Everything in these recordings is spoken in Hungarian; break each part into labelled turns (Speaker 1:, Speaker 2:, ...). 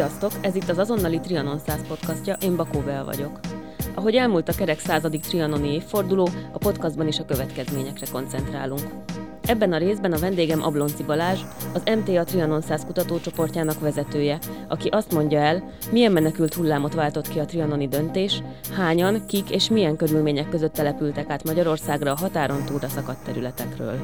Speaker 1: Sziasztok! Ez itt az azonnali Trianon 100 podcastja, én Bakó Bea vagyok. Ahogy elmúlt a kerek századik trianoni évforduló, a podcastban is a következményekre koncentrálunk. Ebben a részben a vendégem Ablonci Balázs, az MTA Trianon 100 kutatócsoportjának vezetője, aki azt mondja el, milyen menekült hullámot váltott ki a trianoni döntés, hányan, kik és milyen körülmények között települtek át Magyarországra a határon túlra szakadt területekről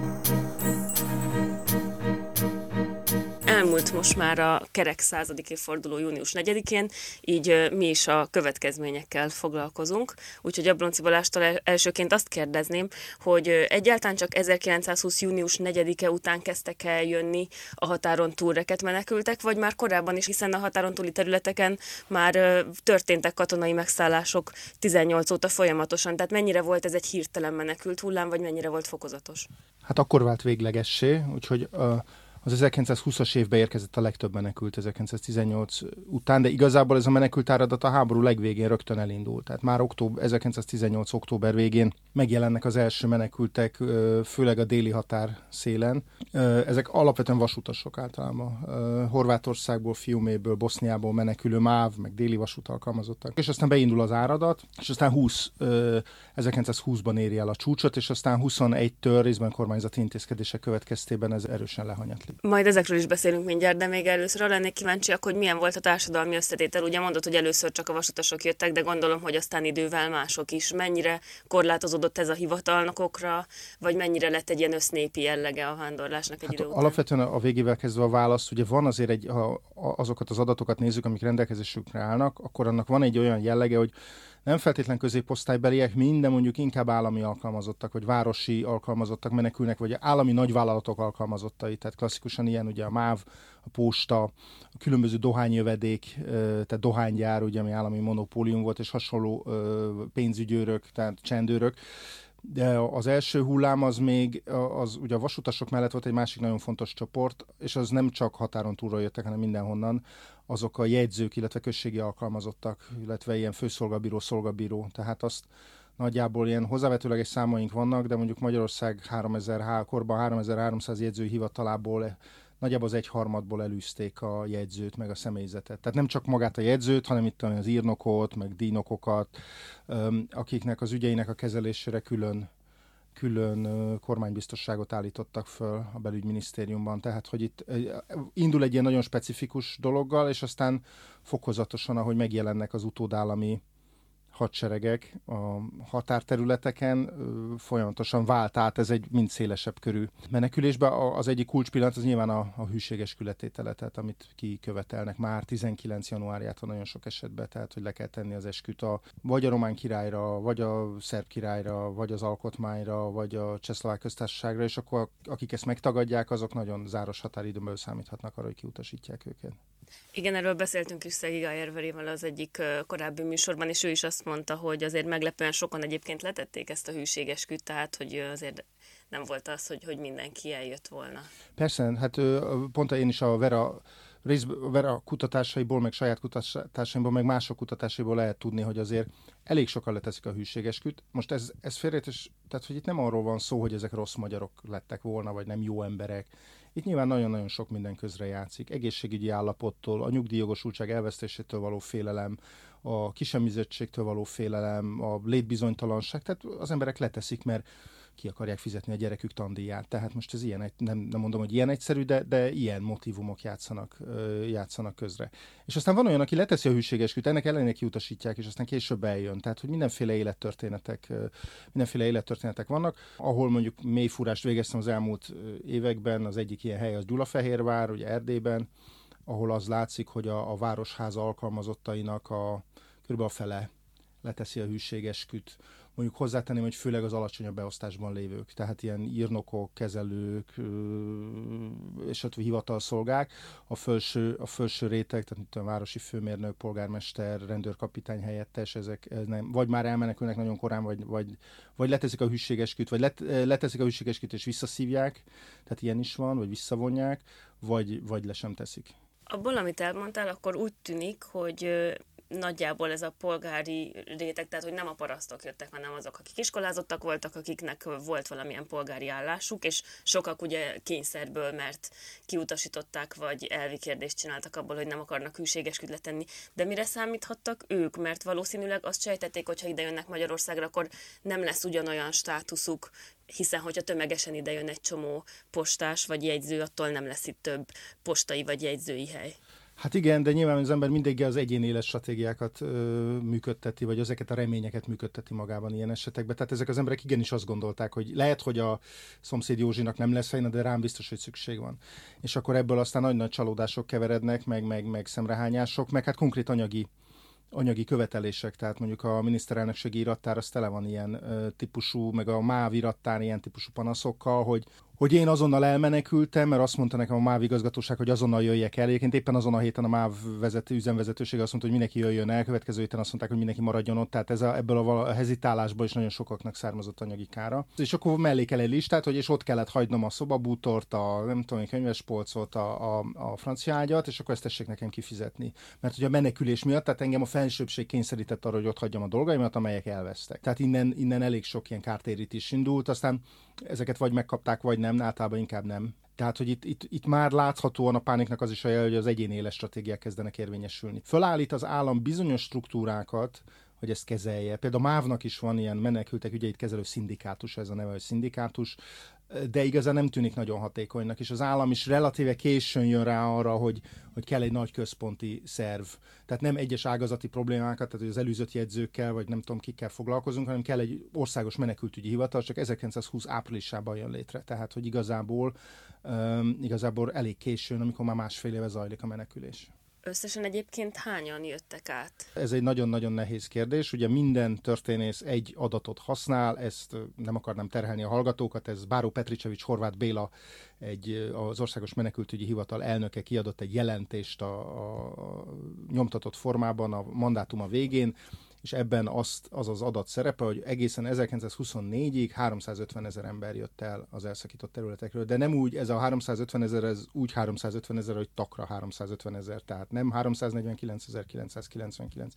Speaker 1: elmúlt most már a kerek századik évforduló június 4-én, így mi is a következményekkel foglalkozunk. Úgyhogy Ablonci Balástól elsőként azt kérdezném, hogy egyáltalán csak 1920. június 4-e után kezdtek el jönni a határon túlreket menekültek, vagy már korábban is, hiszen a határon túli területeken már történtek katonai megszállások 18 óta folyamatosan. Tehát mennyire volt ez egy hirtelen menekült hullám, vagy mennyire volt fokozatos?
Speaker 2: Hát akkor vált véglegessé, úgyhogy uh az 1920-as évben érkezett a legtöbb menekült 1918 után, de igazából ez a menekült áradat a háború legvégén rögtön elindult. Tehát már október, 1918. október végén megjelennek az első menekültek, főleg a déli határ szélen. Ezek alapvetően vasutasok általában. Horvátországból, Fiuméből, Boszniából menekülő MÁV, meg déli vasút alkalmazottak. És aztán beindul az áradat, és aztán 20, 1920-ban éri el a csúcsot, és aztán 21-től részben kormányzati intézkedések következtében ez erősen lehanyatlik.
Speaker 1: Majd ezekről is beszélünk mindjárt, de még először arra lennék kíváncsiak, hogy milyen volt a társadalmi összetétel. Ugye mondod, hogy először csak a vasutasok jöttek, de gondolom, hogy aztán idővel mások is. Mennyire korlátozódott ez a hivatalnokokra, vagy mennyire lett egy ilyen össznépi jellege a vándorlásnak egy hát idő után?
Speaker 2: Alapvetően a végével kezdve a válasz, ugye van azért egy, ha azokat az adatokat nézzük, amik rendelkezésünkre állnak, akkor annak van egy olyan jellege, hogy nem feltétlen középosztálybeliek, minden mondjuk inkább állami alkalmazottak, vagy városi alkalmazottak menekülnek, vagy állami nagyvállalatok alkalmazottai, tehát klasszikusan ilyen ugye a MÁV, a posta, a különböző dohányjövedék, tehát dohánygyár, ugye, ami állami monopólium volt, és hasonló pénzügyőrök, tehát csendőrök, de az első hullám az még, az ugye a vasutasok mellett volt egy másik nagyon fontos csoport, és az nem csak határon túlról jöttek, hanem mindenhonnan, azok a jegyzők, illetve községi alkalmazottak, illetve ilyen főszolgabíró, szolgabíró, tehát azt nagyjából ilyen hozzávetőleges számaink vannak, de mondjuk Magyarország 3000, korban 3300 jegyző hivatalából nagyjából az egy harmadból elűzték a jegyzőt, meg a személyzetet. Tehát nem csak magát a jegyzőt, hanem itt az írnokot, meg dínokokat, akiknek az ügyeinek a kezelésére külön külön kormánybiztosságot állítottak föl a belügyminisztériumban. Tehát, hogy itt indul egy ilyen nagyon specifikus dologgal, és aztán fokozatosan, ahogy megjelennek az utódállami hadseregek a határterületeken folyamatosan vált át, ez egy mind szélesebb körű menekülésbe. Az egyik kulcspillanat az nyilván a, a hűségesületétele, tehát amit kikövetelnek már 19 januárjától nagyon sok esetben, tehát hogy le kell tenni az esküt a, vagy a román királyra, vagy a szerb királyra, vagy az alkotmányra, vagy a csehszlovák köztársaságra, és akkor akik ezt megtagadják, azok nagyon záros határidőből számíthatnak arra, hogy kiutasítják őket.
Speaker 1: Igen, erről beszéltünk is Szegi Gájerverével az egyik korábbi műsorban, és ő is azt mondta, hogy azért meglepően sokan egyébként letették ezt a hűségesküt, tehát hogy azért nem volt az, hogy, hogy mindenki eljött volna.
Speaker 2: Persze, hát pont én is a Vera részben Vera kutatásaiból, meg saját kutatásaimból, meg mások kutatásaiból lehet tudni, hogy azért elég sokan leteszik a hűségesküt. Most ez, ez félrejtés, tehát hogy itt nem arról van szó, hogy ezek rossz magyarok lettek volna, vagy nem jó emberek. Itt nyilván nagyon-nagyon sok minden közre játszik. Egészségügyi állapottól, a nyugdíjjogosultság elvesztésétől való félelem, a kisemizettségtől való félelem, a létbizonytalanság, tehát az emberek leteszik, mert ki akarják fizetni a gyerekük tandíját. Tehát most ez ilyen, nem, nem mondom, hogy ilyen egyszerű, de, de ilyen motivumok játszanak, játszanak közre. És aztán van olyan, aki leteszi a hűségesküt, ennek ellenére kiutasítják, és aztán később eljön. Tehát, hogy mindenféle élettörténetek, mindenféle élettörténetek vannak, ahol mondjuk mélyfúrást végeztem az elmúlt években, az egyik ilyen hely az Gyulafehérvár, ugye Erdélyben, ahol az látszik, hogy a, a városháza alkalmazottainak a kb. a fele leteszi a hűségesküt mondjuk hozzátenném, hogy főleg az alacsonyabb beosztásban lévők, tehát ilyen írnokok, kezelők és a hivatalszolgák, a felső, a felső réteg, tehát a városi főmérnök, polgármester, rendőrkapitány helyettes, ezek nem, vagy már elmenekülnek nagyon korán, vagy, vagy, vagy leteszik a hűségesküt, vagy let, leteszik a hűségesküt és visszaszívják, tehát ilyen is van, vagy visszavonják, vagy, vagy le sem teszik.
Speaker 1: Abból, amit elmondtál, akkor úgy tűnik, hogy nagyjából ez a polgári réteg, tehát hogy nem a parasztok jöttek, hanem azok, akik iskolázottak voltak, akiknek volt valamilyen polgári állásuk, és sokak ugye kényszerből, mert kiutasították, vagy elvi kérdést csináltak abból, hogy nem akarnak hűséges tenni. De mire számíthattak ők? Mert valószínűleg azt sejtették, hogy ha ide jönnek Magyarországra, akkor nem lesz ugyanolyan státuszuk, hiszen hogyha tömegesen ide jön egy csomó postás vagy jegyző, attól nem lesz itt több postai vagy jegyzői hely.
Speaker 2: Hát igen, de nyilván az ember mindig az egyéni éles stratégiákat ö, működteti, vagy ezeket a reményeket működteti magában ilyen esetekben. Tehát ezek az emberek igenis azt gondolták, hogy lehet, hogy a szomszéd Józsinak nem lesz fejna, de rám biztos, hogy szükség van. És akkor ebből aztán nagy-nagy csalódások keverednek, meg, meg, meg szemrehányások, meg hát konkrét anyagi anyagi követelések, tehát mondjuk a miniszterelnökségi irattár az tele van ilyen ö, típusú, meg a MÁV irattár ilyen típusú panaszokkal, hogy hogy én azonnal elmenekültem, mert azt mondta nekem a MÁV igazgatóság, hogy azonnal jöjjek el. Egyébként éppen azon a héten a MÁV vezető, üzemvezetőség azt mondta, hogy mindenki jöjjön el, következő héten azt mondták, hogy mindenki maradjon ott, tehát ez a, ebből a, a hezitálásból is nagyon sokaknak származott anyagi kára. És akkor mellé kell egy listát, hogy és ott kellett hagynom a szobabútort, a nem tudom, a könyvespolcot, a, a, a francia ágyat, és akkor ezt tessék nekem kifizetni. Mert ugye a menekülés miatt, tehát engem a felsőbbség kényszerített arra, hogy ott hagyjam a dolgaimat, amelyek elvesztek. Tehát innen, innen elég sok ilyen kártérítés indult, aztán ezeket vagy megkapták, vagy nem, általában inkább nem. Tehát, hogy itt, itt, itt már láthatóan a pániknak az is a jel, hogy az egyéni éles stratégiák kezdenek érvényesülni. Fölállít az állam bizonyos struktúrákat, hogy ezt kezelje. Például a MÁV-nak is van ilyen menekültek ügyeit kezelő szindikátus, ez a neve, hogy szindikátus, de igazán nem tűnik nagyon hatékonynak, és az állam is relatíve későn jön rá arra, hogy, hogy kell egy nagy központi szerv. Tehát nem egyes ágazati problémákat, tehát hogy az előzött jegyzőkkel, vagy nem tudom kikkel foglalkozunk, hanem kell egy országos menekültügyi hivatal, csak 1920 áprilisában jön létre. Tehát, hogy igazából, um, igazából elég későn, amikor már másfél éve zajlik a menekülés.
Speaker 1: Összesen egyébként hányan jöttek át?
Speaker 2: Ez egy nagyon-nagyon nehéz kérdés. Ugye minden történész egy adatot használ, ezt nem akarnám terhelni a hallgatókat, ez Báró Petricevics Horváth Béla, egy, az Országos Menekültügyi Hivatal elnöke kiadott egy jelentést a, a nyomtatott formában a mandátuma végén, és ebben azt, az az adat szerepe, hogy egészen 1924-ig 350 ezer ember jött el az elszakított területekről, de nem úgy, ez a 350 ezer, ez úgy 350 ezer, hogy takra 350 ezer, tehát nem 349.999,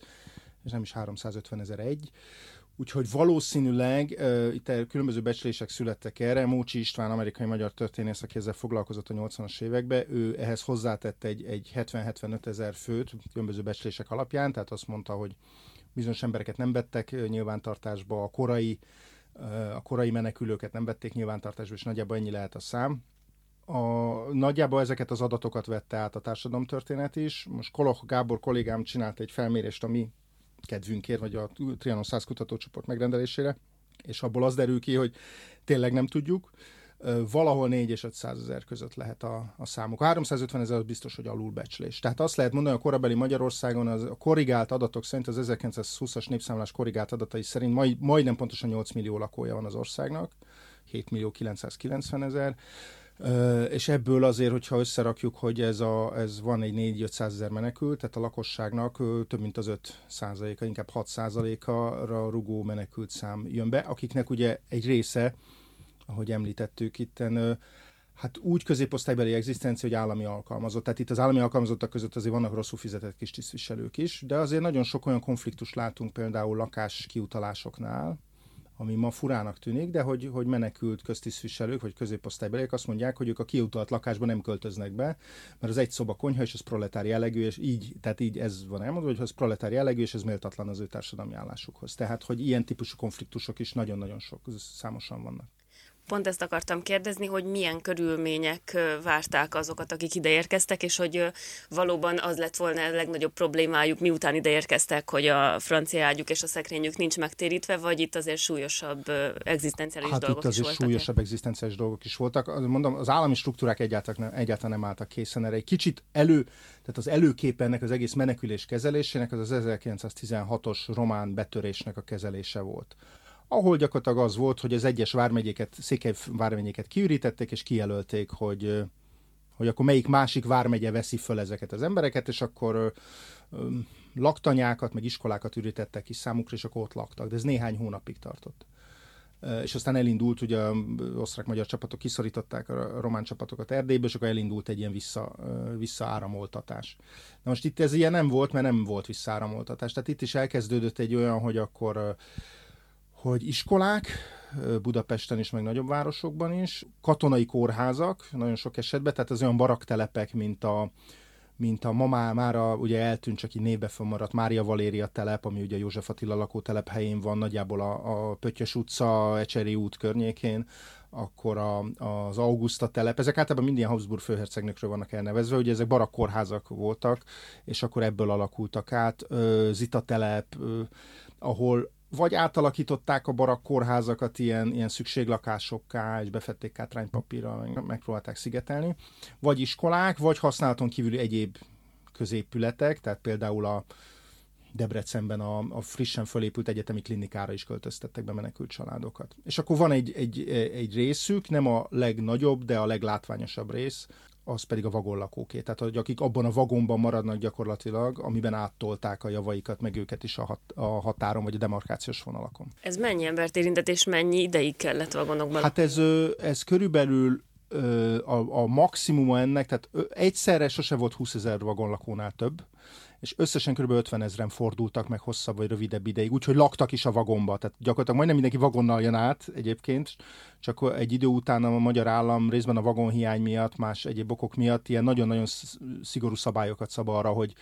Speaker 2: és nem is 350 ezer egy. Úgyhogy valószínűleg uh, itt különböző becslések születtek erre. Mócsi István, amerikai magyar történész, aki ezzel foglalkozott a 80-as években, ő ehhez hozzátett egy, egy 70-75 ezer főt különböző becslések alapján, tehát azt mondta, hogy bizonyos embereket nem vettek nyilvántartásba, a korai, a korai menekülőket nem vették nyilvántartásba, és nagyjából ennyi lehet a szám. A, nagyjából ezeket az adatokat vette át a társadalomtörténet is. Most Koloch Gábor kollégám csinált egy felmérést a mi kedvünkért, vagy a Trianon 100 kutatócsoport megrendelésére, és abból az derül ki, hogy tényleg nem tudjuk valahol 4 és 500 ezer között lehet a, a számuk. A 350 ezer az biztos, hogy alulbecslés. Tehát azt lehet mondani, a korabeli Magyarországon az, a korrigált adatok szerint az 1920-as népszámlás korrigált adatai szerint majd, majdnem pontosan 8 millió lakója van az országnak, 7 millió 990 ezer. Uh, és ebből azért, hogyha összerakjuk, hogy ez, a, ez van egy 4-500 ezer menekült, tehát a lakosságnak uh, több mint az 5 százaléka, inkább 6 százaléka rugó menekült szám jön be, akiknek ugye egy része ahogy említettük itten, hát úgy középosztálybeli egzisztencia, hogy állami alkalmazott. Tehát itt az állami alkalmazottak között azért vannak rosszul fizetett kis tisztviselők is, de azért nagyon sok olyan konfliktus látunk például lakás kiutalásoknál, ami ma furának tűnik, de hogy, hogy menekült köztisztviselők vagy középosztálybeliek azt mondják, hogy ők a kiutalt lakásba nem költöznek be, mert az egy szoba konyha, és az proletár jellegű, és így, tehát így ez van elmondva, hogy az proletár jellegű, és ez méltatlan az ő társadalmi állásukhoz. Tehát, hogy ilyen típusú konfliktusok is nagyon-nagyon sok, számosan vannak.
Speaker 1: Pont ezt akartam kérdezni, hogy milyen körülmények várták azokat, akik ide érkeztek, és hogy valóban az lett volna a legnagyobb problémájuk, miután ide érkeztek, hogy a francia ágyuk és a szekrényük nincs megtérítve, vagy itt azért súlyosabb egzisztenciális
Speaker 2: hát
Speaker 1: dolgok
Speaker 2: itt azért
Speaker 1: is
Speaker 2: voltak? súlyosabb egzisztenciális dolgok is voltak. Mondom, az állami struktúrák egyáltalán nem, egyáltalán nem álltak készen erre. Egy kicsit elő, tehát az előképe ennek az egész menekülés kezelésének az az 1916-os román betörésnek a kezelése volt ahol gyakorlatilag az volt, hogy az egyes vármegyéket, székely vármegyéket kiürítették, és kijelölték, hogy, hogy akkor melyik másik vármegye veszi föl ezeket az embereket, és akkor laktanyákat, meg iskolákat ürítettek ki számukra, és akkor ott laktak. De ez néhány hónapig tartott. és aztán elindult, ugye osztrák-magyar csapatok kiszorították a román csapatokat Erdélyből, és akkor elindult egy ilyen vissza, visszaáramoltatás. Na most itt ez ilyen nem volt, mert nem volt visszaáramoltatás. Tehát itt is elkezdődött egy olyan, hogy akkor hogy iskolák, Budapesten is, meg nagyobb városokban is, katonai kórházak, nagyon sok esetben, tehát az olyan baraktelepek, mint a, mint a ma már, a, ugye eltűnt, csak így névbe fönnmaradt Mária Valéria telep, ami ugye József Attila lakótelep helyén van, nagyjából a, a Pöttyös utca, Ecseri út környékén, akkor a, az Augusta telep, ezek általában mind ilyen Habsburg főhercegnökről vannak elnevezve, ugye ezek barakkorházak voltak, és akkor ebből alakultak át. Zita telep, ahol vagy átalakították a barak kórházakat ilyen, ilyen szükséglakásokká, és befették kátránypapírral, megpróbálták szigetelni, vagy iskolák, vagy használaton kívüli egyéb középületek, tehát például a Debrecenben a, a frissen fölépült egyetemi klinikára is költöztettek be menekült családokat. És akkor van egy, egy, egy részük, nem a legnagyobb, de a leglátványosabb rész, az pedig a vagonlakóké. Tehát hogy akik abban a vagonban maradnak gyakorlatilag, amiben áttolták a javaikat, meg őket is a, hat, a határon vagy a demarkációs vonalakon.
Speaker 1: Ez mennyi embert érintett, és mennyi ideig kellett vagonokban?
Speaker 2: Hát ez, ez körülbelül a, a maximuma ennek, tehát egyszerre sose volt 20 ezer vagonlakónál több, és összesen kb. 50 ezeren fordultak meg hosszabb vagy rövidebb ideig, úgyhogy laktak is a vagomba. Tehát gyakorlatilag majdnem mindenki vagonnal jön át egyébként, csak egy idő után a magyar állam részben a vagonhiány miatt, más egyéb okok miatt ilyen nagyon-nagyon szigorú szabályokat szab arra, hogy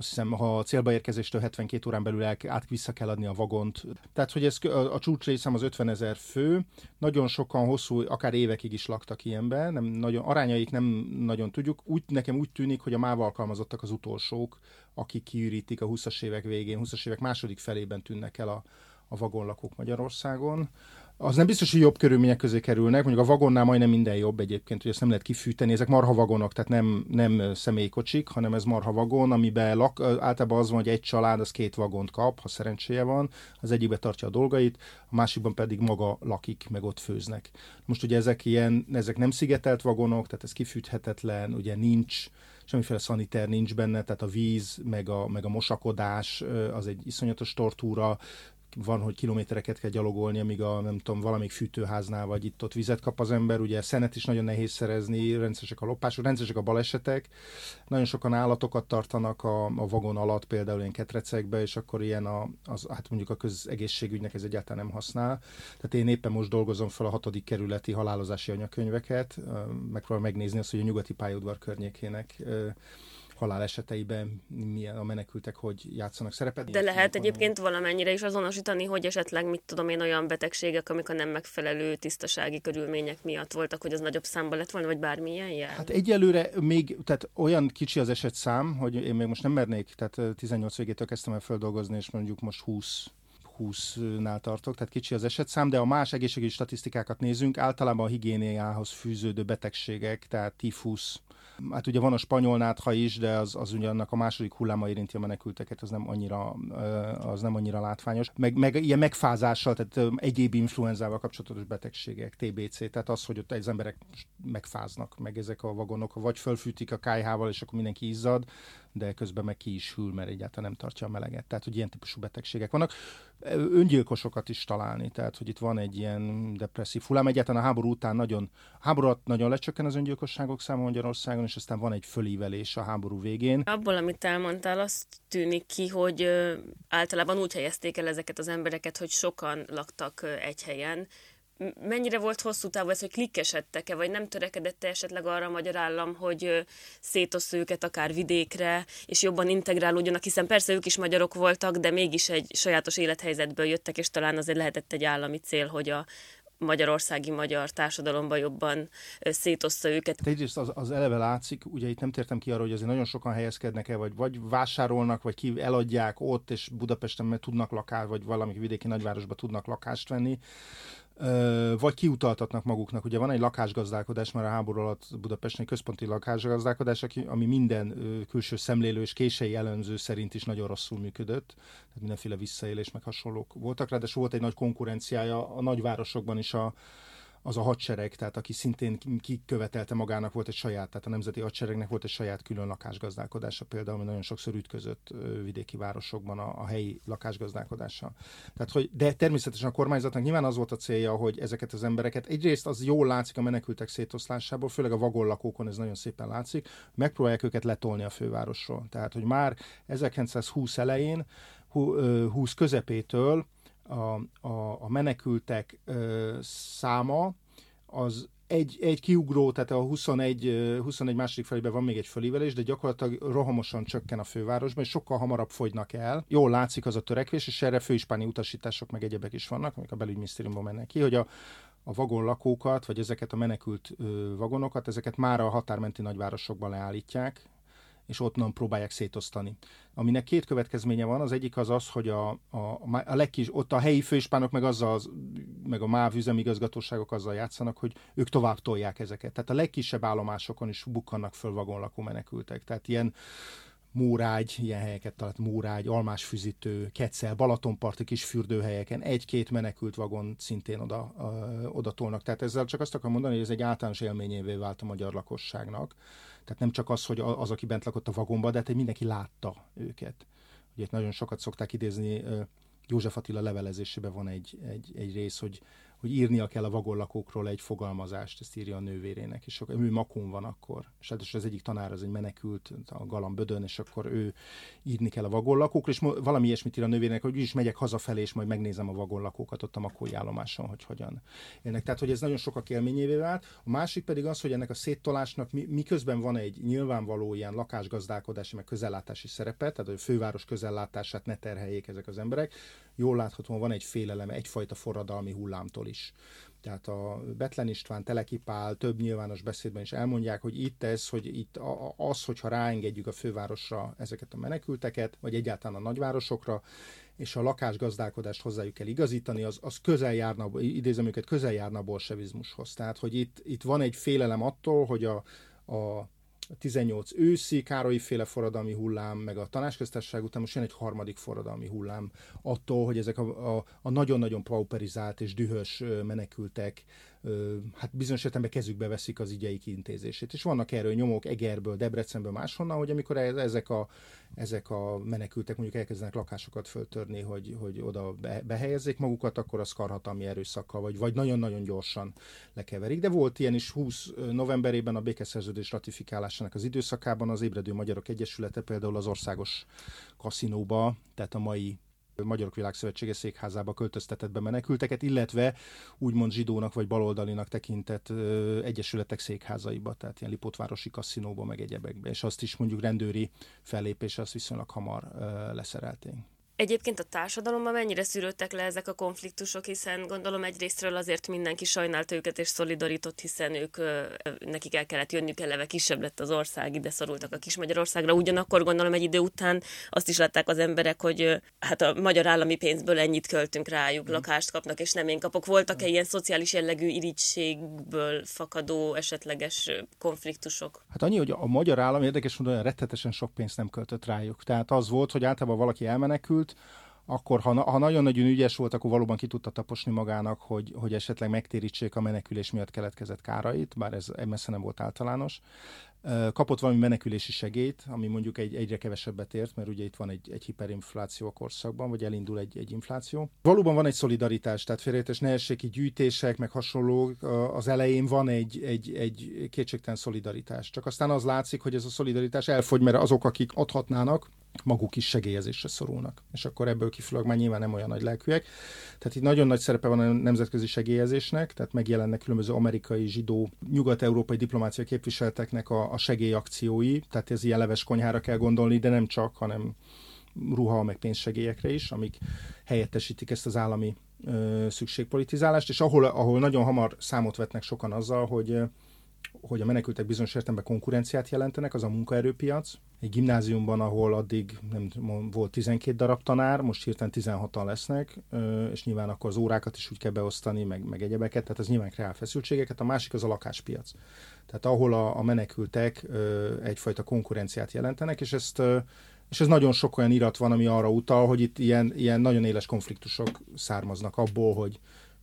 Speaker 2: azt hiszem, ha a célba érkezéstől 72 órán belül el, át vissza kell adni a vagont. Tehát, hogy ez a, a csúcs részem az 50 ezer fő, nagyon sokan hosszú, akár évekig is laktak ilyenben, nem nagyon, arányaik nem nagyon tudjuk. Úgy, nekem úgy tűnik, hogy a MÁV alkalmazottak az utolsók, akik kiürítik a 20-as évek végén, 20-as évek második felében tűnnek el a, a vagonlakók Magyarországon az nem biztos, hogy jobb körülmények közé kerülnek, mondjuk a vagonnál majdnem minden jobb egyébként, hogy ezt nem lehet kifűteni, ezek marha vagonok, tehát nem, nem személykocsik, hanem ez marha vagon, amiben lak, általában az van, hogy egy család az két vagont kap, ha szerencséje van, az egyikbe tartja a dolgait, a másikban pedig maga lakik, meg ott főznek. Most ugye ezek ilyen, ezek nem szigetelt vagonok, tehát ez kifűthetetlen, ugye nincs, semmiféle szaniter nincs benne, tehát a víz, meg a, meg a mosakodás az egy iszonyatos tortúra, van, hogy kilométereket kell gyalogolni, amíg a, nem tudom, valamelyik fűtőháznál vagy itt ott vizet kap az ember. Ugye szenet is nagyon nehéz szerezni, rendszeresek a lopások, rendszeresek a balesetek. Nagyon sokan állatokat tartanak a, a vagon alatt, például ilyen ketrecekbe, és akkor ilyen a, az, hát mondjuk a közegészségügynek ez egyáltalán nem használ. Tehát én éppen most dolgozom fel a hatodik kerületi halálozási anyakönyveket, megpróbálom megnézni azt, hogy a nyugati pályaudvar környékének haláleseteiben milyen a menekültek, hogy játszanak szerepet.
Speaker 1: De lehet egyébként valamennyire is azonosítani, hogy esetleg mit tudom én olyan betegségek, amik a nem megfelelő tisztasági körülmények miatt voltak, hogy az nagyobb számban lett volna, vagy bármilyen jel?
Speaker 2: Hát egyelőre még, tehát olyan kicsi az eset szám, hogy én még most nem mernék, tehát 18 végétől kezdtem el földolgozni, és mondjuk most 20 20-nál tartok, tehát kicsi az esetszám, de a más egészségügyi statisztikákat nézünk, általában a higiéniához fűződő betegségek, tehát tifusz, Hát ugye van a spanyol nátha is, de az, az ugye annak a második hulláma érinti a menekülteket, az nem annyira, az nem annyira látványos. Meg, meg ilyen megfázással, tehát egyéb influenzával kapcsolatos betegségek, TBC, tehát az, hogy ott az emberek megfáznak, meg ezek a vagonok, vagy fölfűtik a kájhával, és akkor mindenki izzad, de közben meg ki is hűl, mert egyáltalán nem tartja a meleget. Tehát, hogy ilyen típusú betegségek vannak. Öngyilkosokat is találni, tehát, hogy itt van egy ilyen depresszív hullám. Egyáltalán a háború után nagyon, a háború alatt nagyon lecsökken az öngyilkosságok száma Magyarországon, és aztán van egy fölívelés a háború végén.
Speaker 1: Abból, amit elmondtál, azt tűnik ki, hogy általában úgy helyezték el ezeket az embereket, hogy sokan laktak egy helyen, mennyire volt hosszú távú ez, hogy klikkesedtek-e, vagy nem törekedett esetleg arra a magyar állam, hogy szétosz őket akár vidékre, és jobban integrálódjanak, hiszen persze ők is magyarok voltak, de mégis egy sajátos élethelyzetből jöttek, és talán azért lehetett egy állami cél, hogy a magyarországi magyar társadalomban jobban szétoszta őket.
Speaker 2: Egyrészt az, az eleve látszik, ugye itt nem tértem ki arra, hogy azért nagyon sokan helyezkednek el, vagy, vagy vásárolnak, vagy ki eladják ott, és Budapesten mert tudnak lakást, vagy valami vidéki nagyvárosban tudnak lakást venni vagy kiutaltatnak maguknak. Ugye van egy lakásgazdálkodás, már a háború alatt Budapesten központi lakásgazdálkodás, ami minden külső szemlélő és kései jellemző szerint is nagyon rosszul működött. Tehát mindenféle visszaélés meg hasonlók voltak de volt egy nagy konkurenciája a nagyvárosokban is a, az a hadsereg, tehát aki szintén kikövetelte magának volt egy saját, tehát a nemzeti hadseregnek volt egy saját külön lakásgazdálkodása például, ami nagyon sokszor ütközött vidéki városokban a, a helyi lakásgazdálkodással. Tehát, hogy, de természetesen a kormányzatnak nyilván az volt a célja, hogy ezeket az embereket, egyrészt az jól látszik a menekültek szétoszlásából, főleg a vagonlakókon ez nagyon szépen látszik, megpróbálják őket letolni a fővárosról. Tehát, hogy már 1920 elején, 20 közepétől a, a, a menekültek ö, száma az egy, egy kiugró, tehát a 21, 21 második felében van még egy fölívelés, de gyakorlatilag rohamosan csökken a fővárosban, és sokkal hamarabb fogynak el. Jól látszik az a törekvés, és erre főispáni utasítások meg egyebek is vannak, amik a belügyminisztériumban mennek ki, hogy a, a vagonlakókat, vagy ezeket a menekült ö, vagonokat, ezeket már a határmenti nagyvárosokban leállítják, és ott nem próbálják szétosztani. Aminek két következménye van, az egyik az az, hogy a, a, a legkis, ott a helyi főispánok meg, azzal, meg a MÁV üzemigazgatóságok azzal játszanak, hogy ők tovább tolják ezeket. Tehát a legkisebb állomásokon is bukkannak föl vagonlakó menekültek. Tehát ilyen Mórágy, ilyen helyeket talált, Mórágy, Almásfüzítő, Kecel, Balatonparti kis fürdőhelyeken egy-két menekült vagon szintén oda, ö, oda tolnak. Tehát ezzel csak azt akarom mondani, hogy ez egy általános élményévé vált a magyar lakosságnak. Tehát nem csak az, hogy az, aki bent lakott a vagonba, de hát mindenki látta őket. Ugye itt nagyon sokat szokták idézni, József Attila levelezésében van egy, egy, egy rész, hogy hogy írnia kell a vagonlakókról egy fogalmazást, ezt írja a nővérének, és akkor ő makon van akkor, és hát az egyik tanár az egy menekült a Galambödön, és akkor ő írni kell a vagonlakókról, és valami ilyesmit ír a nővérének, hogy is megyek hazafelé, és majd megnézem a vagonlakókat ott a makói állomáson, hogy hogyan élnek. Tehát, hogy ez nagyon sokak élményévé vált. A másik pedig az, hogy ennek a széttolásnak miközben van egy nyilvánvaló ilyen lakásgazdálkodási, meg közellátási szerepe, tehát hogy a főváros közellátását ne terheljék ezek az emberek, jól láthatóan van egy félelem, egyfajta forradalmi hullámtól is. Tehát a Betlen István, Telekipál több nyilvános beszédben is elmondják, hogy itt ez, hogy itt az, hogyha ráengedjük a fővárosra ezeket a menekülteket, vagy egyáltalán a nagyvárosokra, és a lakásgazdálkodást hozzájuk kell igazítani, az, az közel járna, idézem őket, közel járna a bolsevizmushoz. Tehát, hogy itt, itt van egy félelem attól, hogy a, a 18 őszi Károlyi féle forradalmi hullám, meg a tanácsköztársaság után most jön egy harmadik forradalmi hullám attól, hogy ezek a, a, a nagyon-nagyon pauperizált és dühös menekültek hát bizonyos értelemben kezükbe veszik az ügyeik intézését. És vannak erről nyomok Egerből, Debrecenből, máshonnan, hogy amikor ezek a, ezek a menekültek mondjuk elkezdenek lakásokat föltörni, hogy, hogy oda behelyezzék magukat, akkor az karhatalmi erőszakkal, vagy, vagy nagyon-nagyon gyorsan lekeverik. De volt ilyen is 20 novemberében a békeszerződés ratifikálásának az időszakában az Ébredő Magyarok Egyesülete például az országos kaszinóba, tehát a mai Magyarok Világszövetsége székházába költöztetett be menekülteket, illetve úgymond zsidónak vagy baloldalinak tekintett egyesületek székházaiba, tehát ilyen Lipótvárosi kaszinóba, meg egyebekbe, és azt is mondjuk rendőri fellépés, azt viszonylag hamar leszerelték.
Speaker 1: Egyébként a társadalomban mennyire szűrődtek le ezek a konfliktusok, hiszen gondolom egyrésztről azért mindenki sajnálta őket és szolidarított, hiszen ők nekik el kellett jönniük eleve, kisebb lett az ország, ide szorultak a kis Magyarországra. Ugyanakkor gondolom egy idő után azt is látták az emberek, hogy hát a magyar állami pénzből ennyit költünk rájuk, mm. lakást kapnak, és nem én kapok. Voltak-e mm. ilyen szociális jellegű irigységből fakadó esetleges konfliktusok?
Speaker 2: Hát annyi, hogy a magyar állam érdekes módon olyan rettetesen sok pénzt nem költött rájuk. Tehát az volt, hogy általában valaki elmenekült, akkor ha, ha nagyon-nagyon ügyes volt, akkor valóban ki tudta taposni magának, hogy, hogy esetleg megtérítsék a menekülés miatt keletkezett kárait, bár ez messze nem volt általános. Kapott valami menekülési segélyt, ami mondjuk egy, egyre kevesebbet ért, mert ugye itt van egy, egy hiperinfláció a korszakban, vagy elindul egy, egy infláció. Valóban van egy szolidaritás, tehát félreértés nehézségi gyűjtések, meg hasonló, az elején van egy, egy, egy kétségtelen szolidaritás. Csak aztán az látszik, hogy ez a szolidaritás elfogy, mert azok, akik adhatnának, maguk is segélyezésre szorulnak. És akkor ebből kifolyólag már nyilván nem olyan nagy lelkűek. Tehát itt nagyon nagy szerepe van a nemzetközi segélyezésnek, tehát megjelennek különböző amerikai, zsidó, nyugat-európai diplomáciai képviselteknek a, a segélyakciói, tehát ez ilyen leves konyhára kell gondolni, de nem csak, hanem ruha, meg pénzsegélyekre is, amik helyettesítik ezt az állami ö, szükségpolitizálást, és ahol, ahol nagyon hamar számot vetnek sokan azzal, hogy hogy a menekültek bizonyos értelemben konkurenciát jelentenek, az a munkaerőpiac. Egy gimnáziumban, ahol addig nem volt 12 darab tanár, most hirtelen 16-an lesznek, és nyilván akkor az órákat is úgy kell beosztani, meg, meg egyebeket, tehát ez nyilván kreál feszültségeket. A másik az a lakáspiac. Tehát ahol a, a menekültek egyfajta konkurenciát jelentenek, és ezt és ez nagyon sok olyan irat van, ami arra utal, hogy itt ilyen, ilyen nagyon éles konfliktusok származnak abból, hogy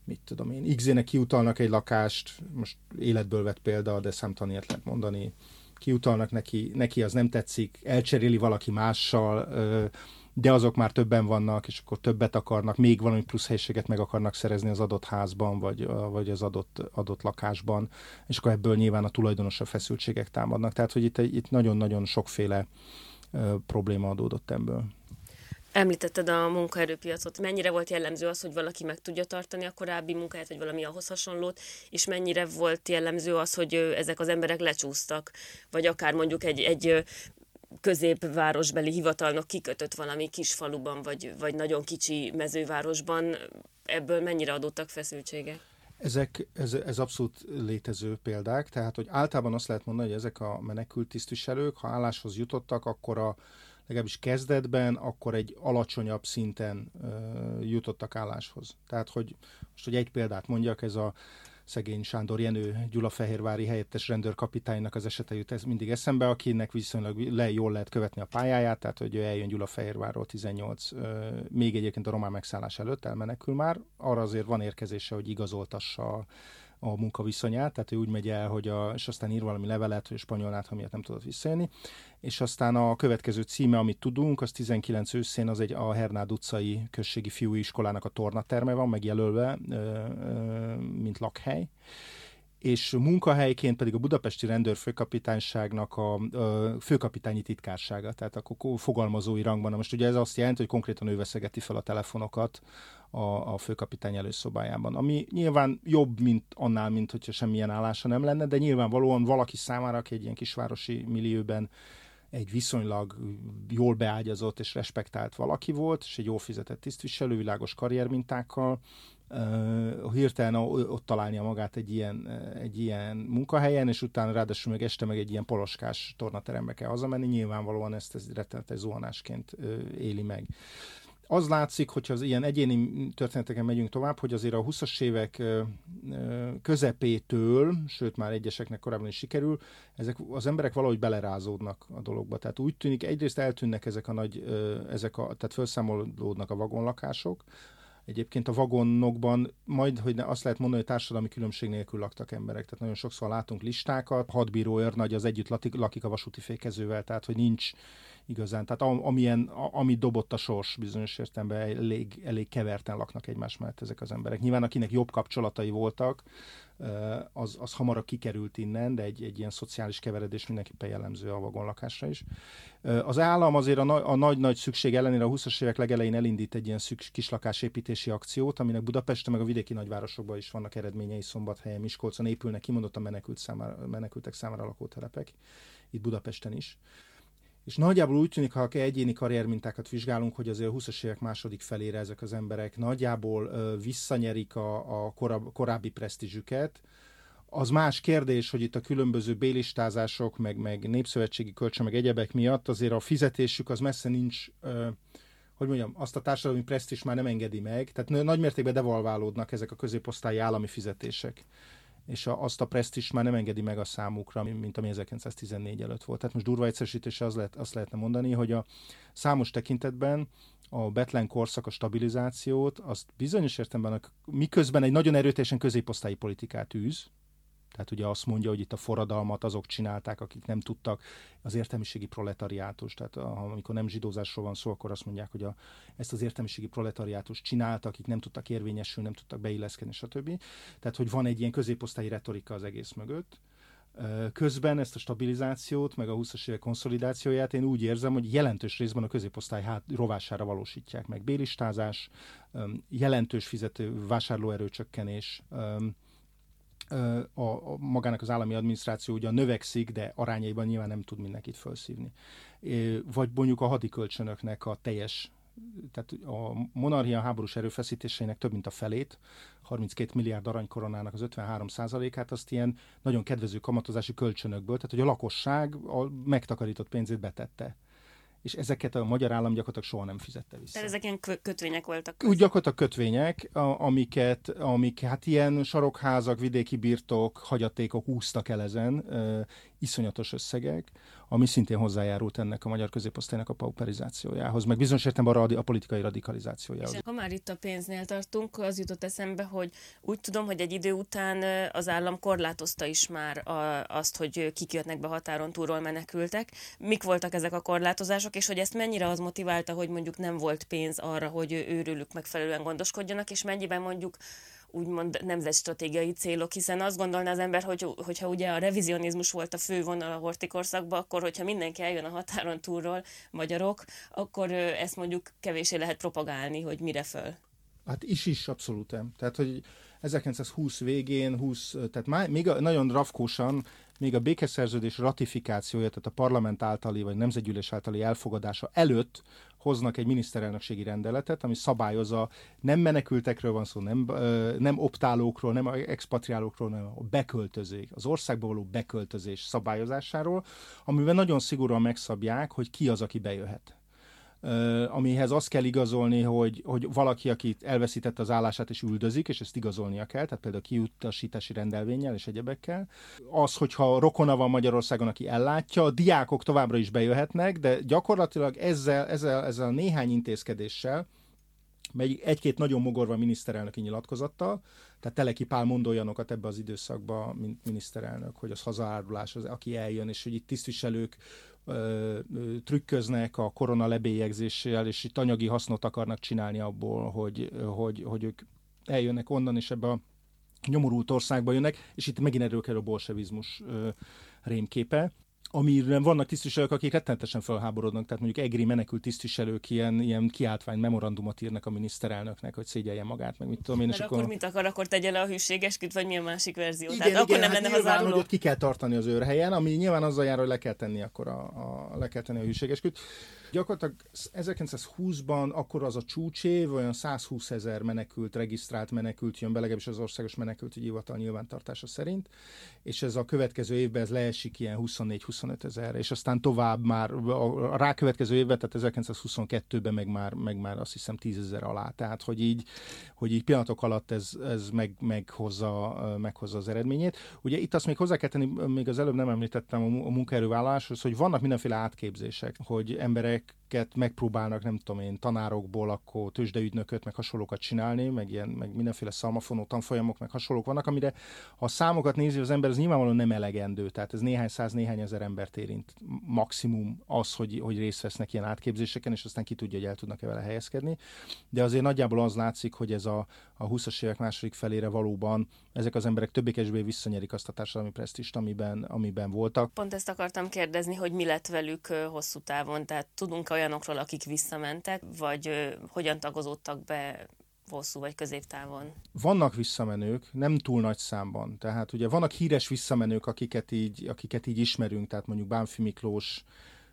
Speaker 2: mit tudom én, x kiutalnak egy lakást, most életből vett példa, de számtalan ilyet lehet mondani, kiutalnak neki, neki az nem tetszik, elcseréli valaki mással, de azok már többen vannak, és akkor többet akarnak, még valami plusz helyiséget meg akarnak szerezni az adott házban, vagy, vagy az adott, adott lakásban, és akkor ebből nyilván a tulajdonosabb feszültségek támadnak. Tehát, hogy itt, itt nagyon-nagyon sokféle probléma adódott ebből.
Speaker 1: Említetted a munkaerőpiacot. Mennyire volt jellemző az, hogy valaki meg tudja tartani a korábbi munkáját, vagy valami ahhoz hasonlót, és mennyire volt jellemző az, hogy ezek az emberek lecsúsztak, vagy akár mondjuk egy, egy középvárosbeli hivatalnok kikötött valami kis faluban, vagy, vagy nagyon kicsi mezővárosban, ebből mennyire adottak feszültségek?
Speaker 2: Ezek, ez, ez abszolút létező példák, tehát hogy általában azt lehet mondani, hogy ezek a menekült tisztviselők, ha álláshoz jutottak, akkor a legalábbis kezdetben, akkor egy alacsonyabb szinten jutottak álláshoz. Tehát, hogy most, hogy egy példát mondjak, ez a szegény Sándor Jenő Gyulafehérvári helyettes rendőrkapitánynak az esete jut ez mindig eszembe, akinek viszonylag le, jól lehet követni a pályáját, tehát hogy ő eljön Gyulafehérvárról 18, még egyébként a román megszállás előtt elmenekül már, arra azért van érkezése, hogy igazoltassa a munkaviszonyát, tehát ő úgy megy el, hogy a, és aztán ír valami levelet, hogy spanyol ha miatt nem tudott visszajönni, és aztán a következő címe, amit tudunk, az 19 őszén, az egy a Hernád utcai községi fiúiskolának a tornaterme van, megjelölve, mint lakhely, és munkahelyként pedig a budapesti rendőrfőkapitányságnak a, a főkapitányi titkársága, tehát akkor fogalmazói rangban. Most ugye ez azt jelenti, hogy konkrétan ő veszegeti fel a telefonokat a, a főkapitány előszobájában. Ami nyilván jobb, mint annál, mint hogyha semmilyen állása nem lenne, de nyilvánvalóan valaki számára, aki egy ilyen kisvárosi millióben egy viszonylag jól beágyazott és respektált valaki volt, és egy jól fizetett tisztviselő, világos karriermintákkal, uh, hirtelen ott találnia magát egy ilyen, egy ilyen munkahelyen, és utána ráadásul meg este meg egy ilyen poloskás tornaterembe kell hazamenni, nyilvánvalóan ezt, ezt rettenetes zuhanásként uh, éli meg az látszik, hogyha az ilyen egyéni történeteken megyünk tovább, hogy azért a 20-as évek közepétől, sőt már egyeseknek korábban is sikerül, ezek az emberek valahogy belerázódnak a dologba. Tehát úgy tűnik, egyrészt eltűnnek ezek a nagy, ezek a, tehát felszámolódnak a vagonlakások, Egyébként a vagonokban majd, hogy azt lehet mondani, hogy társadalmi különbség nélkül laktak emberek. Tehát nagyon sokszor látunk listákat, hadbíró őrnagy az együtt lakik a vasúti fékezővel, tehát hogy nincs igazán. Tehát amilyen, amit dobott a sors bizonyos értelemben elég, elég keverten laknak egymás mellett ezek az emberek. Nyilván akinek jobb kapcsolatai voltak, az, az hamarabb kikerült innen, de egy, egy ilyen szociális keveredés mindenképpen jellemző a vagonlakásra is. Az állam azért a, a nagy-nagy szükség ellenére a 20-as évek legelején elindít egy ilyen szüks, kislakásépítési akciót, aminek Budapesten meg a vidéki nagyvárosokban is vannak eredményei, Szombathelyen, Miskolcon épülnek kimondottan menekült számára, menekültek számára lakótelepek, itt Budapesten is. És nagyjából úgy tűnik, ha egyéni karriermintákat vizsgálunk, hogy azért a 20-as évek második felére ezek az emberek nagyjából visszanyerik a, a korab, korábbi presztízsüket. Az más kérdés, hogy itt a különböző bélistázások, meg, meg népszövetségi kölcsön, meg egyebek miatt azért a fizetésük az messze nincs, hogy mondjam, azt a társadalmi presztis már nem engedi meg. Tehát nagy mértékben devalválódnak ezek a középosztályi állami fizetések és a, azt a is már nem engedi meg a számukra, mint ami 1914 előtt volt. Tehát most durva egyszerűsítése az lehet, azt lehetne mondani, hogy a számos tekintetben a Betlen korszak a stabilizációt, azt bizonyos értelemben miközben egy nagyon erőteljesen középosztályi politikát űz, tehát ugye azt mondja, hogy itt a forradalmat azok csinálták, akik nem tudtak az értelmiségi proletariátus, tehát amikor nem zsidózásról van szó, akkor azt mondják, hogy a, ezt az értelmiségi proletariátus csináltak, akik nem tudtak érvényesülni, nem tudtak beilleszkedni, stb. Tehát, hogy van egy ilyen középosztályi retorika az egész mögött. Közben ezt a stabilizációt, meg a 20-as évek konszolidációját én úgy érzem, hogy jelentős részben a középosztály hát rovására valósítják meg. Bélistázás, jelentős fizető vásárlóerőcsökkenés, a, a magának az állami adminisztráció ugyan növekszik, de arányaiban nyilván nem tud mindenkit felszívni. Vagy mondjuk a hadikölcsönöknek a teljes tehát a monarchia háborús erőfeszítéseinek több mint a felét, 32 milliárd aranykoronának az 53 át azt ilyen nagyon kedvező kamatozási kölcsönökből, tehát hogy a lakosság a megtakarított pénzét betette és ezeket a magyar állam gyakorlatilag soha nem fizette vissza.
Speaker 1: Tehát ezek ilyen kötvények voltak?
Speaker 2: Úgy gyakorlatilag kötvények, amiket, amik hát ilyen sarokházak, vidéki birtok, hagyatékok úsztak el ezen, iszonyatos összegek, ami szintén hozzájárult ennek a magyar középosztálynak a pauperizációjához, meg bizonyos értelemben a, a politikai radikalizációjához.
Speaker 1: És ha már itt a pénznél tartunk, az jutott eszembe, hogy úgy tudom, hogy egy idő után az állam korlátozta is már a, azt, hogy kik jöttnek be határon túlról menekültek. Mik voltak ezek a korlátozások, és hogy ezt mennyire az motiválta, hogy mondjuk nem volt pénz arra, hogy őrülük megfelelően gondoskodjanak, és mennyiben mondjuk úgymond nemzetstratégiai célok, hiszen azt gondolná az ember, hogy, hogyha ugye a revizionizmus volt a fő vonal a hortikorszakban, akkor hogyha mindenki eljön a határon túlról, magyarok, akkor ezt mondjuk kevésé lehet propagálni, hogy mire föl.
Speaker 2: Hát is is, abszolút. Tehát, hogy 1920 végén, 20, tehát már, még a, nagyon rafkósan, még a békeszerződés ratifikációja, tehát a parlament általi vagy nemzetgyűlés általi elfogadása előtt hoznak egy miniszterelnökségi rendeletet, ami szabályozza, nem menekültekről van szó, nem, nem optálókról, nem expatriálókról, hanem a beköltözés, az országba való beköltözés szabályozásáról, amiben nagyon szigorúan megszabják, hogy ki az, aki bejöhet amihez azt kell igazolni, hogy, hogy valaki, aki elveszítette az állását és üldözik, és ezt igazolnia kell, tehát például kiutasítási rendelvényel és egyebekkel. Az, hogyha rokona van Magyarországon, aki ellátja, a diákok továbbra is bejöhetnek, de gyakorlatilag ezzel, ezzel, ezzel néhány intézkedéssel, egy-két nagyon mogorva miniszterelnöki nyilatkozattal, tehát Teleki Pál mond olyanokat ebbe az időszakba, mint miniszterelnök, hogy az hazaárulás, az, aki eljön, és hogy itt tisztviselők trükköznek a korona lebélyegzéssel, és itt anyagi hasznot akarnak csinálni abból, hogy, hogy, hogy ők eljönnek onnan, és ebbe a nyomorult országba jönnek, és itt megint erről a bolsevizmus rémképe amire vannak tisztviselők, akik rettenetesen felháborodnak, tehát mondjuk egri menekült tisztviselők ilyen, ilyen kiáltvány memorandumot írnak a miniszterelnöknek, hogy szégyelje magát, meg mit tudom én.
Speaker 1: Mert és akkor, akkor mit akar, akkor tegye le a hűségesküt, vagy milyen másik verzió?
Speaker 2: Igen, tehát igen, akkor nem hát lenne nyilván, hogy ott ki kell tartani az őrhelyen, ami nyilván azzal jár, hogy le kell tenni akkor a, a, le kell tenni a hűségesküt. Gyakorlatilag 1920-ban akkor az a csúcsév, olyan 120 ezer menekült, regisztrált menekült jön be, legalábbis az országos menekültügyi hivatal nyilvántartása szerint, és ez a következő évben ez leesik ilyen 24-25 ezer, és aztán tovább már a rákövetkező évben, tehát 1922-ben meg már, meg már azt hiszem 10 ezer alá, tehát hogy így, hogy így pillanatok alatt ez, ez meg, meghozza, meghozza az eredményét. Ugye itt azt még hozzá kell tenni, még az előbb nem említettem a munkaerővállaláshoz, hogy vannak mindenféle átképzések, hogy emberek embereket megpróbálnak, nem tudom én, tanárokból akkor tőzsdeügynököt, meg hasonlókat csinálni, meg, ilyen, meg mindenféle szalmafonó tanfolyamok, meg hasonlók vannak, amire ha a számokat nézi az ember, ez nyilvánvalóan nem elegendő, tehát ez néhány száz, néhány ezer embert érint. Maximum az, hogy, hogy részt vesznek ilyen átképzéseken, és aztán ki tudja, hogy el tudnak-e vele helyezkedni. De azért nagyjából az látszik, hogy ez a, a 20-as évek második felére valóban ezek az emberek többé-kevésbé visszanyerik azt a társadalmi presztist, amiben, amiben voltak.
Speaker 1: Pont ezt akartam kérdezni, hogy mi lett velük hosszú távon, tehát tudunk olyanokról, akik visszamentek, vagy hogyan tagozódtak be hosszú vagy középtávon?
Speaker 2: Vannak visszamenők, nem túl nagy számban. Tehát ugye vannak híres visszamenők, akiket így, akiket így ismerünk, tehát mondjuk Bánfi Miklós,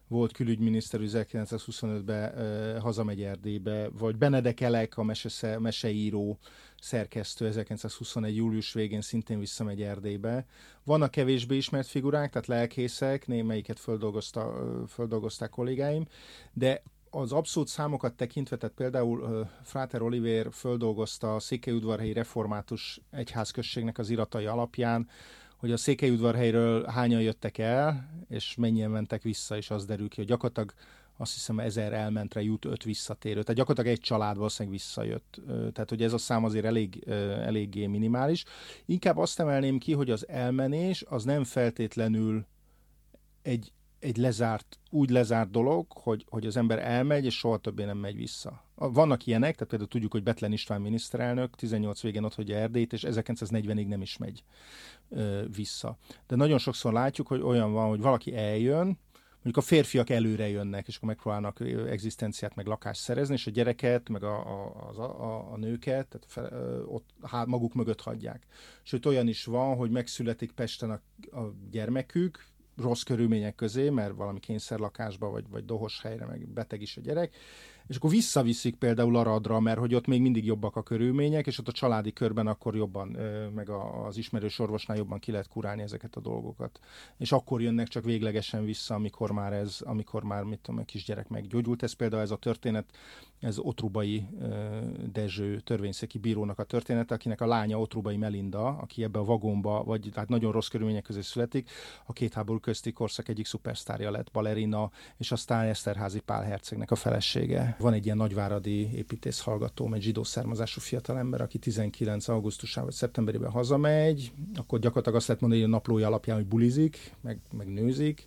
Speaker 2: volt külügyminiszter 1925-ben uh, hazamegy Erdélybe, vagy Benedek Elek, a mese, meseíró szerkesztő 1921. július végén szintén visszamegy Erdélybe. Vannak kevésbé ismert figurák, tehát lelkészek, némelyiket földolgozta, földolgozták kollégáim, de az abszolút számokat tekintve, tehát például Fráter Oliver földolgozta a Székelyudvarhelyi Református Egyházközségnek az iratai alapján, hogy a Székelyudvarhelyről hányan jöttek el, és mennyien mentek vissza, és az derül ki, hogy gyakorlatilag azt hiszem ezer elmentre jut, öt visszatérő. Tehát gyakorlatilag egy család valószínűleg visszajött. Tehát, hogy ez a szám azért elég, eléggé minimális. Inkább azt emelném ki, hogy az elmenés az nem feltétlenül egy, egy lezárt, úgy lezárt dolog, hogy, hogy az ember elmegy, és soha többé nem megy vissza. Vannak ilyenek, tehát például tudjuk, hogy Betlen István miniszterelnök 18 végén ott hagyja Erdélyt, és 1940-ig nem is megy vissza. De nagyon sokszor látjuk, hogy olyan van, hogy valaki eljön, mondjuk a férfiak előre jönnek, és akkor megpróbálnak egzisztenciát, meg lakást szerezni, és a gyereket, meg a, a, a, a nőket tehát fe, ott há, maguk mögött hagyják. Sőt, olyan is van, hogy megszületik Pesten a, a gyermekük, rossz körülmények közé, mert valami kényszerlakásba, vagy, vagy dohos helyre, meg beteg is a gyerek, és akkor visszaviszik például Aradra, mert hogy ott még mindig jobbak a körülmények, és ott a családi körben akkor jobban, meg az ismerős orvosnál jobban ki lehet kurálni ezeket a dolgokat. És akkor jönnek csak véglegesen vissza, amikor már ez, amikor már, mit tudom, a kisgyerek meggyógyult. Ez például ez a történet ez Otrubai Dezső törvényszéki bírónak a története, akinek a lánya Otrubai Melinda, aki ebbe a vagomba, vagy hát nagyon rossz körülmények közé születik, a két háború közti korszak egyik szupersztárja lett, balerina, és aztán Eszterházi Pál hercegnek a felesége. Van egy ilyen nagyváradi építész hallgatóm, egy zsidó származású fiatalember, aki 19. augusztusában vagy szeptemberében hazamegy, akkor gyakorlatilag azt lehet mondani, hogy a naplója alapján, hogy bulizik, meg, meg nőzik,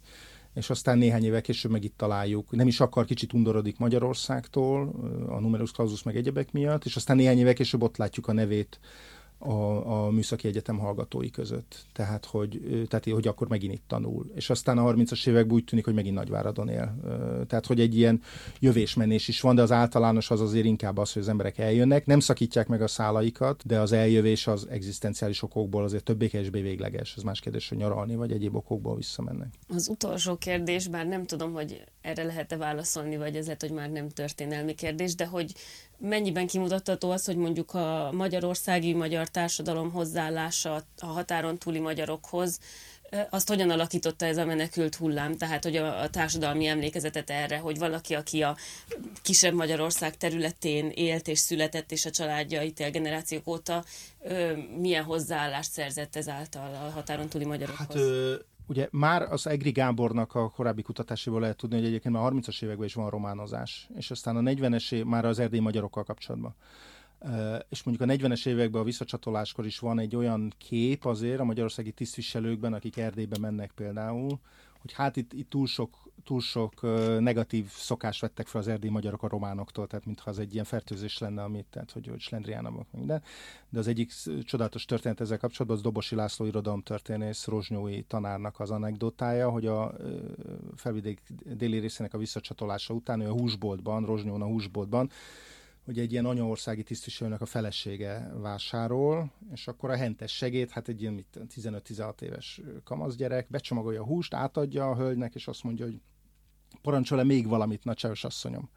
Speaker 2: és aztán néhány évvel később meg itt találjuk. Nem is akar, kicsit undorodik Magyarországtól, a numerus clausus meg egyebek miatt, és aztán néhány évvel később ott látjuk a nevét a, a műszaki egyetem hallgatói között. Tehát hogy, tehát, hogy akkor megint itt tanul. És aztán a 30-as években úgy tűnik, hogy megint Nagyváradon él. Tehát, hogy egy ilyen jövésmenés is van, de az általános az azért inkább az, hogy az emberek eljönnek, nem szakítják meg a szálaikat, de az eljövés az egzisztenciális okokból azért többé-kevésbé végleges. Ez más kérdés, hogy nyaralni, vagy egyéb okokból visszamennek.
Speaker 1: Az utolsó kérdés, bár nem tudom, hogy erre lehet-e válaszolni, vagy ez lehet, hogy már nem történelmi kérdés, de hogy mennyiben kimutatható az, hogy mondjuk a magyarországi magyar társadalom hozzáállása a határon túli magyarokhoz, azt hogyan alakította ez a menekült hullám, tehát hogy a, a társadalmi emlékezetet erre, hogy valaki, aki a kisebb Magyarország területén élt és született, és a családja itt él generációk óta, milyen hozzáállást szerzett ezáltal a határon túli magyarokhoz? Hát, ö,
Speaker 2: Ugye már az Egri Gábornak a korábbi kutatásából lehet tudni, hogy egyébként már a 30-as években is van románozás, és aztán a 40-es év már az erdélyi magyarokkal kapcsolatban. És mondjuk a 40-es években a visszacsatoláskor is van egy olyan kép azért a magyarországi tisztviselőkben, akik Erdélybe mennek például, hogy hát itt, itt túl sok túl sok negatív szokást vettek fel az erdélyi magyarok a románoktól, tehát mintha az egy ilyen fertőzés lenne, amit, tehát hogy, hogy slendriánabok minden. De az egyik csodálatos történet ezzel kapcsolatban az Dobosi László irodalomtörténész Rozsnyói tanárnak az anekdotája, hogy a felvidék déli részének a visszacsatolása után ő a húsboltban, Rozsnyón a húsboltban hogy egy ilyen anyaországi tisztviselőnek a felesége vásárol, és akkor a hentes segéd, hát egy ilyen 15-16 éves kamasz gyerek, becsomagolja a húst, átadja a hölgynek, és azt mondja, hogy parancsol-e még valamit, nagyságos asszonyom.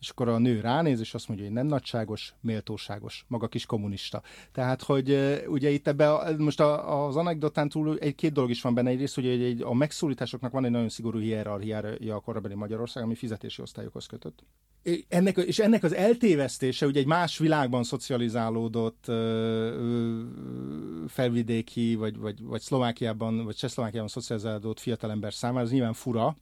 Speaker 2: És akkor a nő ránéz, és azt mondja, hogy nem nagyságos, méltóságos, maga kis kommunista. Tehát, hogy ugye itt ebbe, a, most a, az anekdotán túl egy-két dolog is van benne. Egyrészt, hogy egy, egy, a megszólításoknak van egy nagyon szigorú hierarchiája a korabeli Magyarország, ami fizetési osztályokhoz kötött. Ennek, és ennek az eltévesztése, ugye egy más világban szocializálódott felvidéki, vagy, vagy, vagy Szlovákiában, vagy Csehszlovákiában szocializálódott fiatalember számára, ez nyilván fura,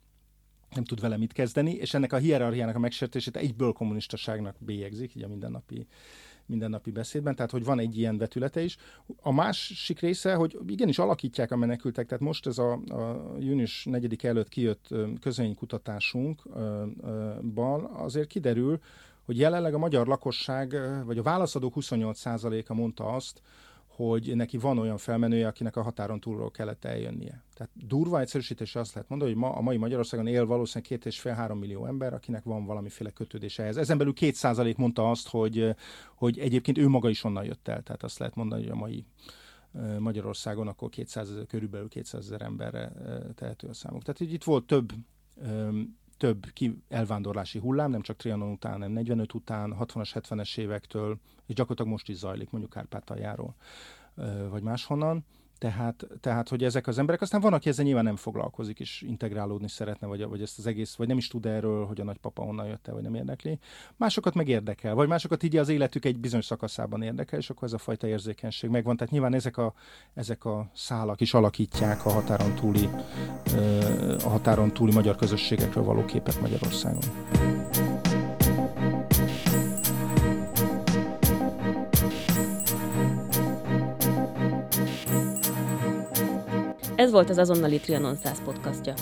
Speaker 2: nem tud vele mit kezdeni, és ennek a hierarchiának a megsértését egyből kommunistaságnak bélyegzik, így a mindennapi mindennapi beszédben, tehát hogy van egy ilyen vetülete is. A másik része, hogy igenis alakítják a menekültek, tehát most ez a, a június 4 előtt kijött közvénykutatásunkban azért kiderül, hogy jelenleg a magyar lakosság, vagy a válaszadók 28%-a mondta azt, hogy neki van olyan felmenője, akinek a határon túlról kellett eljönnie. Tehát durva egyszerűsítés azt lehet mondani, hogy ma a mai Magyarországon él valószínűleg két és fél három millió ember, akinek van valamiféle kötődése ehhez. Ezen belül két százalék mondta azt, hogy, hogy egyébként ő maga is onnan jött el. Tehát azt lehet mondani, hogy a mai Magyarországon akkor 200 ezer, körülbelül 200 ezer emberre tehető a számuk. Tehát így itt volt több több ki elvándorlási hullám, nem csak Trianon után, hanem 45 után, 60-as, 70-es évektől, és gyakorlatilag most is zajlik, mondjuk Kárpátaljáról, vagy máshonnan. Tehát, tehát, hogy ezek az emberek, aztán van, aki ezzel nyilván nem foglalkozik, és integrálódni szeretne, vagy, vagy ezt az egész, vagy nem is tud erről, hogy a nagypapa honnan jött vagy nem érdekli. Másokat meg érdekel, vagy másokat így az életük egy bizonyos szakaszában érdekel, és akkor ez a fajta érzékenység megvan. Tehát nyilván ezek a, ezek a szálak is alakítják a határon túli, a határon túli magyar közösségekről való képet Magyarországon.
Speaker 1: Ez volt az azonnali Trianon 100 podcastja.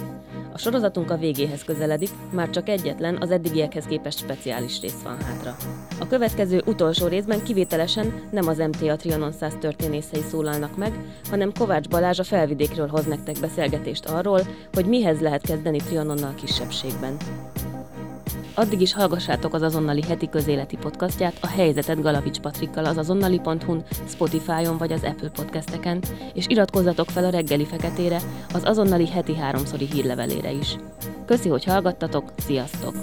Speaker 1: A sorozatunk a végéhez közeledik, már csak egyetlen, az eddigiekhez képest speciális rész van hátra. A következő utolsó részben kivételesen nem az MTA Trianon 100 történészei szólalnak meg, hanem Kovács Balázs a felvidékről hoz nektek beszélgetést arról, hogy mihez lehet kezdeni Trianonnal kisebbségben. Addig is hallgassátok az azonnali heti közéleti podcastját, a helyzetet Galavics Patrikkal az azonnali.hu-n, Spotify-on vagy az Apple podcasteken, és iratkozzatok fel a reggeli feketére, az azonnali heti háromszori hírlevelére is. Köszi, hogy hallgattatok, sziasztok!